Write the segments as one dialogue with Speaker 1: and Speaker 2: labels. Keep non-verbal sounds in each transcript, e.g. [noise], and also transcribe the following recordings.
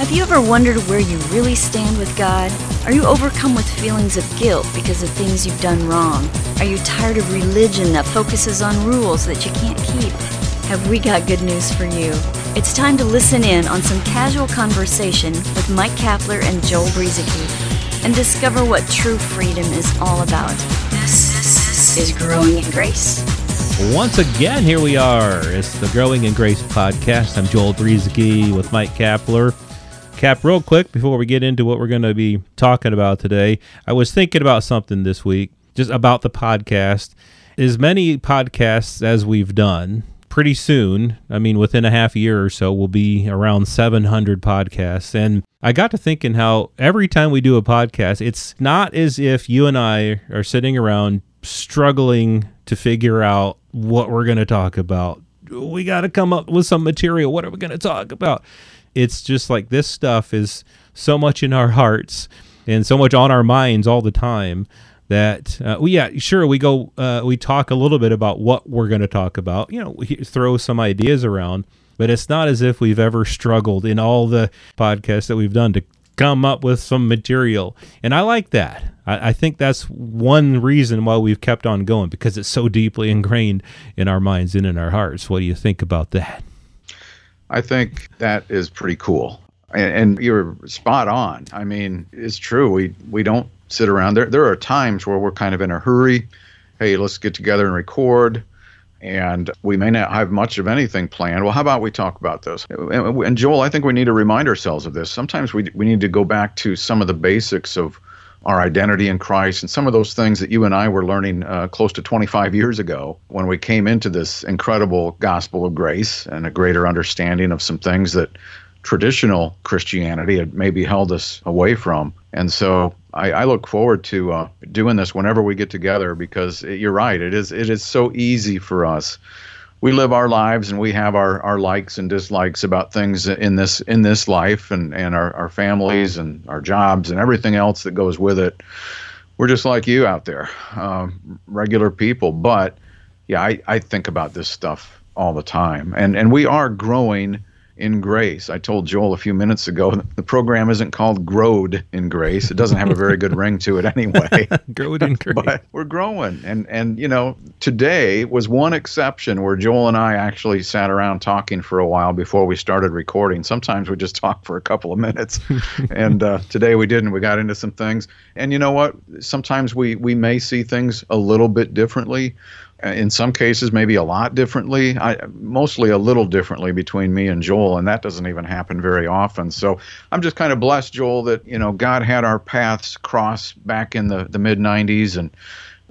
Speaker 1: Have you ever wondered where you really stand with God? Are you overcome with feelings of guilt because of things you've done wrong? Are you tired of religion that focuses on rules that you can't keep? Have we got good news for you? It's time to listen in on some casual conversation with Mike Kapler and Joel Brueseke and discover what true freedom is all about. This is Growing in Grace.
Speaker 2: Once again, here we are. It's the Growing in Grace podcast. I'm Joel Brueseke with Mike Kapler. Cap, real quick before we get into what we're going to be talking about today, I was thinking about something this week, just about the podcast. As many podcasts as we've done, pretty soon, I mean, within a half year or so, we'll be around 700 podcasts. And I got to thinking how every time we do a podcast, it's not as if you and I are sitting around struggling to figure out what we're going to talk about. We got to come up with some material. What are we going to talk about? It's just like this stuff is so much in our hearts and so much on our minds all the time that uh, well, yeah sure we go uh, we talk a little bit about what we're going to talk about you know we throw some ideas around but it's not as if we've ever struggled in all the podcasts that we've done to come up with some material. And i like that. I, I think that's one reason why we've kept on going because it's so deeply ingrained in our minds and in our hearts. What do you think about that
Speaker 3: I think that is pretty cool. And, and, you're spot on. I mean, it's true. We we don't sit around. There there are times where we're kind of in a hurry. Hey, let's get together and record. And we may not have much of anything planned. Well, how about we talk about this? And, Joel, I think we need to remind ourselves of this. Sometimes we we need to go back to some of the basics of our identity in Christ, and some of those things that you and I were learning uh, close to 25 years ago when we came into this incredible gospel of grace and a greater understanding of some things that traditional Christianity had maybe held us away from. And so I, I look forward to uh, doing this whenever we get together because it, you're right, it is it is so easy for us we live our lives and we have our, our likes and dislikes about things in this in this life and, and our, our families and our jobs and everything else that goes with it. We're just like you out there, uh, regular people. But yeah, I, I think about this stuff all the time. And and we are growing in grace. I told Joel a few minutes ago the program isn't called Growed in Grace. It doesn't have a very good ring to it anyway. [laughs]
Speaker 2: Growed in Grace.
Speaker 3: But we're growing. And and you know, today was one exception where Joel and I actually sat around talking for a while before we started recording. Sometimes we just talk for a couple of minutes. [laughs] and uh, today we didn't. We got into some things. And you know what? Sometimes we we may see things a little bit differently in some cases maybe a lot differently. I, mostly a little differently between me and joel and that doesn't even happen very often. So i'm just kind of blessed joel that you know god had our paths cross back in the, the mid 90s and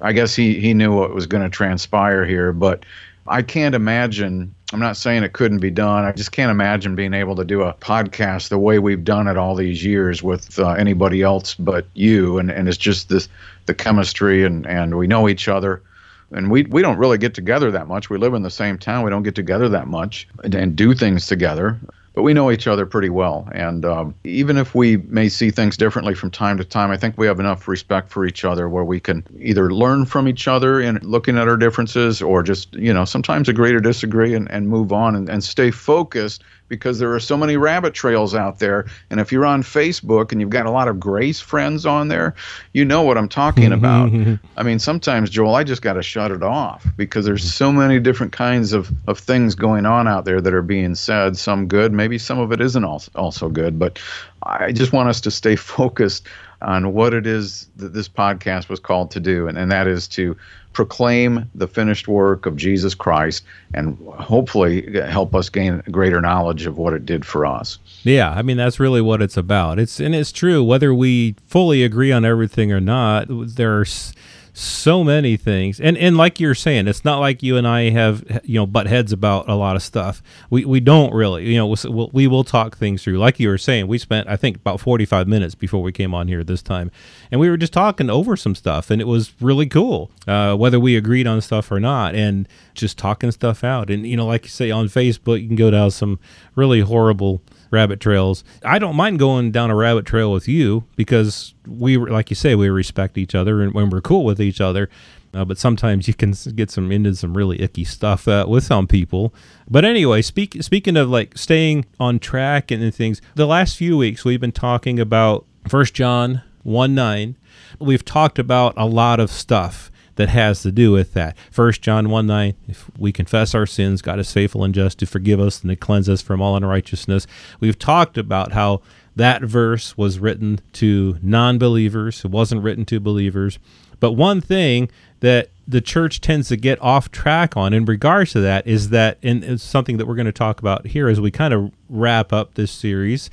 Speaker 3: i guess he, he knew what was going to transpire here. But i can't imagine i'm not saying it couldn't be done i just can't imagine being able to do a podcast the way we've done it all these years with uh, anybody else but you. And, and it's just this the chemistry and, and we know each other and we we don't really get together that much. We live in the same town. We don't get together that much and, and do things together. But we know each other pretty well, and um, even if we may see things differently from time to time, I think we have enough respect for each other where we can either learn from each other in looking at our differences, or just you know sometimes agree to disagree and, and move on and, and stay focused because there are so many rabbit trails out there. And if you're on Facebook and you've got a lot of Grace friends on there, you know what I'm talking mm-hmm. about. I mean, sometimes, Joel, I just got to shut it off because there's mm-hmm. so many different kinds of, of things going on out there that are being said, some good, maybe some of it isn't also, also good. But I just want us to stay [laughs] focused on what it is that this podcast was called to do, and, and that is to proclaim the finished work of Jesus Christ and hopefully help us gain greater knowledge of what it did for us.
Speaker 2: Yeah, I mean that's really what it's about. It's and it's true whether we fully agree on everything or not. There's so many things. And and like you're saying it's not like you and i have you know butt heads about a lot of stuff. We we don't really you know we'll, we will talk things through. Like you were saying we spent i think about 45 minutes before we came on here this time. And we were just talking over some stuff and it was really cool uh, whether we agreed on stuff or not and just talking stuff out. And you know like you say on facebook you can go down some really horrible rabbit trails. I don't mind going down a rabbit trail with you because we, like you say, we respect each other and when we're cool with each other. Uh, but sometimes you can get some into some really icky stuff uh, with some people. But anyway, speak, speaking of like staying on track and, and things, the last few weeks we've been talking about First John 1 9. We've talked about a lot of stuff that has to do with that. First John 1 9, if we confess our sins, God is faithful and just to forgive us and to cleanse us from all unrighteousness. We've talked about how that verse was written to non believers, it wasn't written to believers. But one thing that the church tends to get off track on in regards to that is that, and it's something that we're going to talk about here as we kind of wrap up this series,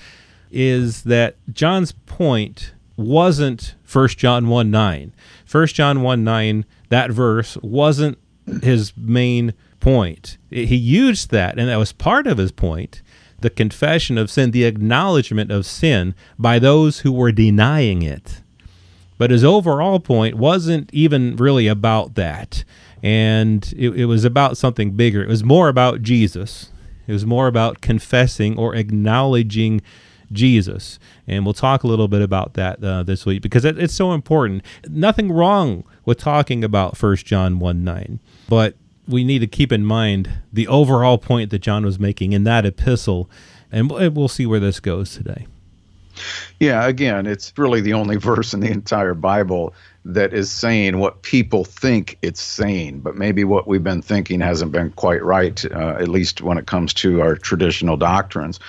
Speaker 2: is that John's point wasn't 1 John 1 9. 1 John 1 9, that verse wasn't his main point. He used that, and that was part of his point the confession of sin, the acknowledgement of sin by those who were denying it. But his overall point wasn't even really about that. And it, it, was about something bigger. It was more about Jesus. It was more about confessing or acknowledging Jesus. And we'll talk a little bit about that uh, this week because it, it's so important. Nothing wrong with talking about 1 John 1 9, but we need to keep in mind the overall point that John was making in that epistle. And we'll see where this goes today.
Speaker 3: Yeah, again, it's really the only [laughs] verse in the entire Bible that is saying what people think it's saying, but maybe what we've been thinking hasn't been quite right, uh, at least when it comes to our traditional doctrines.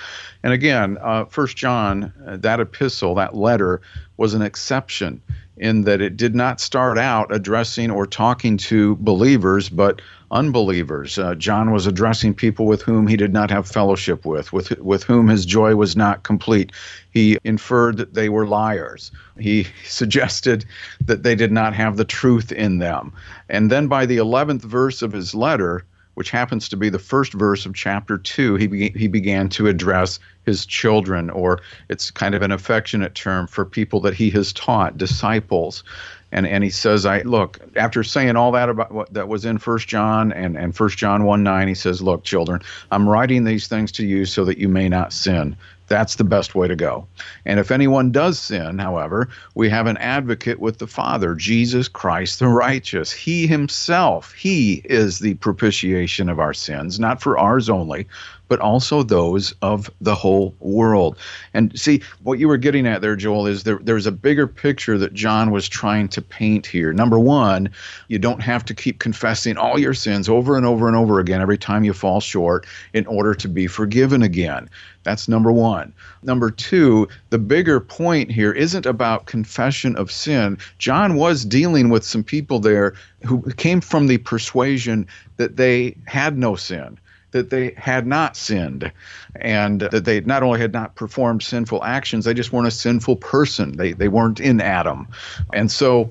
Speaker 3: And again, uh, First John, uh, that epistle, that letter, was an exception in that it did not start out addressing or talking to believers, but unbelievers. Uh, John was addressing people with whom he did not have fellowship with, with, with whom his joy was not complete. He inferred that they were liars. He [laughs] suggested that they did not have the truth in them. And then by the 11th verse of his letter, which happens to be the first verse of chapter 2, he, be- he began to address his children, or it's kind of an affectionate term for people that he has taught, disciples. And and he says i look after saying all that about what that was in first john and and first john 1 9 he says look children i'm writing these things to you so that you may not sin that's the best way to go. And if anyone does sin, however, we have an advocate with the Father, Jesus Christ the righteous. He himself, he is the propitiation of our sins, not for ours only, but also those of the whole world. And see, what you were getting at there, Joel, is there, there's a bigger picture that John was trying to paint here. Number one, you don't have to keep confessing all your sins over and over and over again every time you fall short in order to be forgiven again. That's number one. Number two, the bigger point here isn't about confession of sin. John was dealing with some people there who came from the persuasion that they had no sin that they had not sinned and that they not only had not performed sinful actions, they just weren't a sinful person. They, they weren't in Adam. And so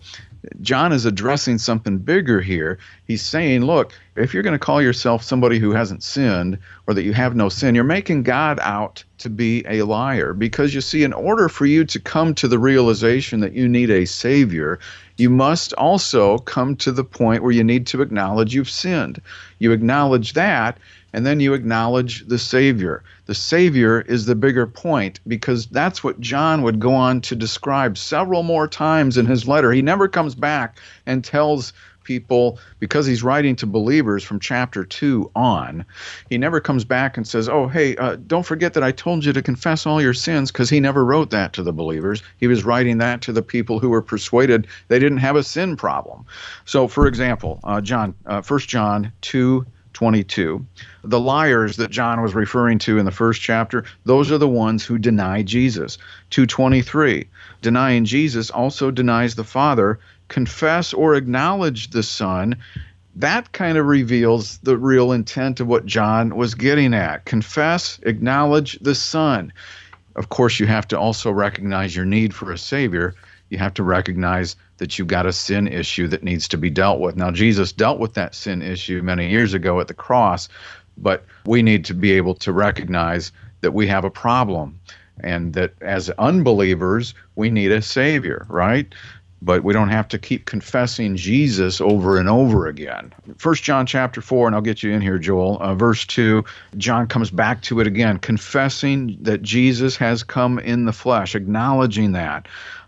Speaker 3: John is addressing something bigger here. He's saying, look, if you're going to call yourself somebody who hasn't sinned or that you have no sin, you're making God out to be a liar. Because you see, in order for you to come to the realization that you need a Savior, you must also come to the point where you need to acknowledge you've sinned. You acknowledge that, and then you acknowledge the Savior. The Savior is the bigger point because that's what John would go on to describe several more times in his letter. He never comes back and tells people because he's writing to believers from chapter 2 on he never comes back and says oh hey uh, don't forget that i told you to confess all your sins because he never wrote that to the believers he was writing that to the people who were persuaded they didn't have a sin problem so for example uh, john uh, 1 john 2 22. The liars that John was referring to in the first chapter, those are the ones who deny Jesus. 223. Denying Jesus also denies the Father. Confess or acknowledge the Son. That kind of reveals the real intent of what John was getting at. Confess, acknowledge the Son. Of course, you have to also recognize your need for a Savior. You have to recognize that you've got a sin issue that needs to be dealt with. Now, Jesus dealt with that sin issue many years ago at the cross, but we need to be able to recognize that we have a problem and that as unbelievers, we need a Savior, right? But we don't have to keep confessing Jesus over and over again. First John chapter 4, and I'll get you in here, Joel, uh, verse 2, John comes back to it again, confessing that Jesus has come in the flesh, acknowledging that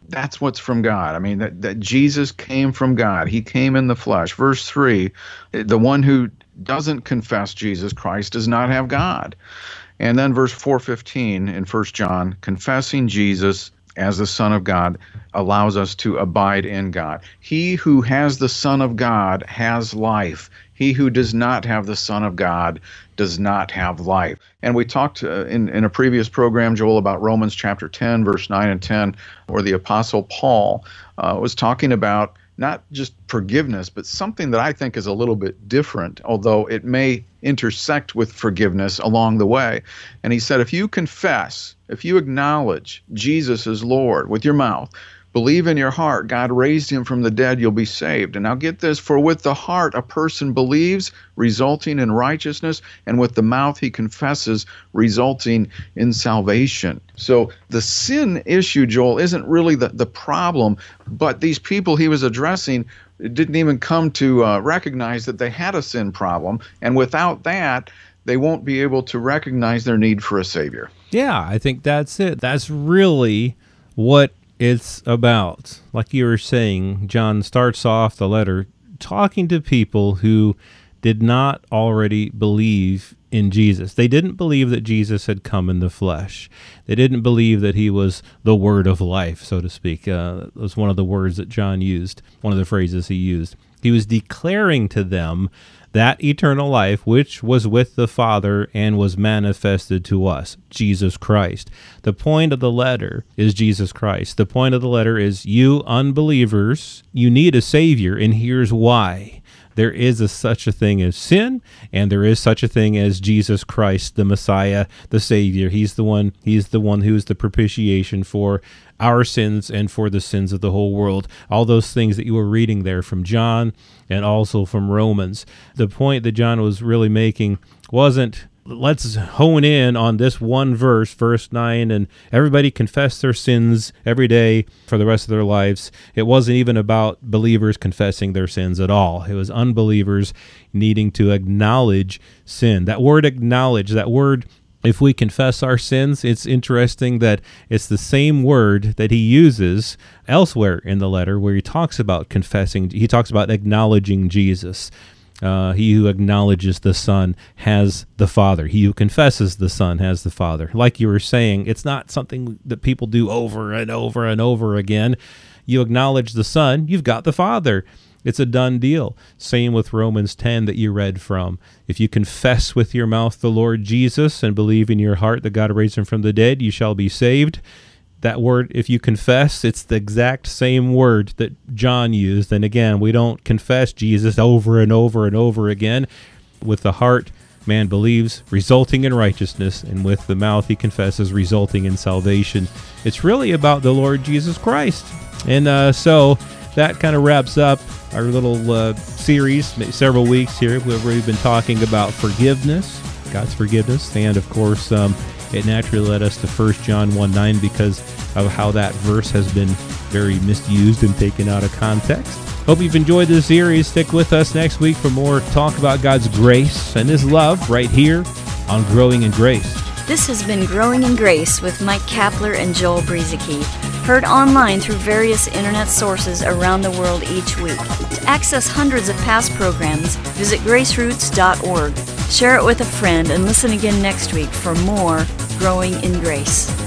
Speaker 3: that's what's from God. I mean, that, that Jesus came from God. He came in the flesh. Verse 3 the one who doesn't confess Jesus Christ does not have God. And then verse 415 in 1 John, confessing Jesus as the Son of God allows us to abide in God. He who has the Son of God has life. He who does not have the Son of God does not have life. And we talked uh, in, in a previous program, Joel, about Romans chapter 10, verse 9 and 10, where the Apostle Paul uh, was talking about not just forgiveness, but something that I think is a little bit different, although it may intersect with forgiveness along the way. And he said, if you confess, if you acknowledge Jesus as Lord with your mouth, Believe in your heart God raised him from the dead, you'll be saved. And now get this for with the heart a person believes, resulting in righteousness, and with the mouth he confesses, resulting in salvation. So the sin issue, Joel, isn't really the, the problem, but these people he was addressing didn't even come to uh, recognize that they had a sin problem. And without that, they won't be able to recognize their need for a Savior.
Speaker 2: Yeah, I think that's it. That's really what it's about, like you were saying, John starts off the letter talking to people who did not already believe in Jesus. They didn't believe that Jesus had come in the flesh. They didn't believe that he was the word of life, so to speak. Uh, was one of the words that John used, one of the phrases he used. He was declaring to them that eternal life which was with the Father and was manifested to us, Jesus Christ. The point of the letter is Jesus Christ. The point of the letter is you unbelievers, you need a Savior, and here's why there is a, such a thing as sin, and there is such a thing as Jesus Christ, the Messiah, the Savior. He's the one. He's the one who is the propitiation for our sins and for the sins of the whole world. All those things that you were reading there from John and also from Romans. The point that John was really making wasn't let's hone in on this one verse, verse 9, and everybody confess their sins every day for the rest of their lives. It wasn't even about believers confessing their sins at all. It was unbelievers needing to acknowledge sin. That word acknowledge, that word if we confess our sins, it's interesting that it's the same word that he uses elsewhere in the letter where he talks about confessing, he talks about acknowledging Jesus. Uh, he who acknowledges the Son has the Father. He who confesses the Son has the Father. Like you were saying, it's not something that people do over and over and over again. You acknowledge the Son, you've got the Father. It's a done deal. Same with Romans 10 that you read from. If you confess with your mouth the Lord Jesus and believe in your heart that God raised him from the dead, you shall be saved that word, if you confess, it's the exact same word that John used. And again, we don't confess Jesus over and over and over again. With the heart, man believes, resulting in righteousness, and with the mouth, he confesses, resulting in salvation. It's really about the Lord Jesus Christ. And uh, so that kind of wraps up our little uh, series, several weeks here. We've been talking about forgiveness, God's forgiveness, and of course, um, it naturally led us to 1 John 1 9 because of how that verse has been very misused and taken out of context. Hope you've enjoyed this series. Stick with us next week for more talk about God's grace and His love right here on Growing in Grace.
Speaker 1: This has been Growing in Grace with Mike Kapler and Joel Brueseke, heard online through various internet sources around the world each week. To access hundreds of past programs, visit graceroots.org. Share it with a friend and listen again next week for more Growing in Grace.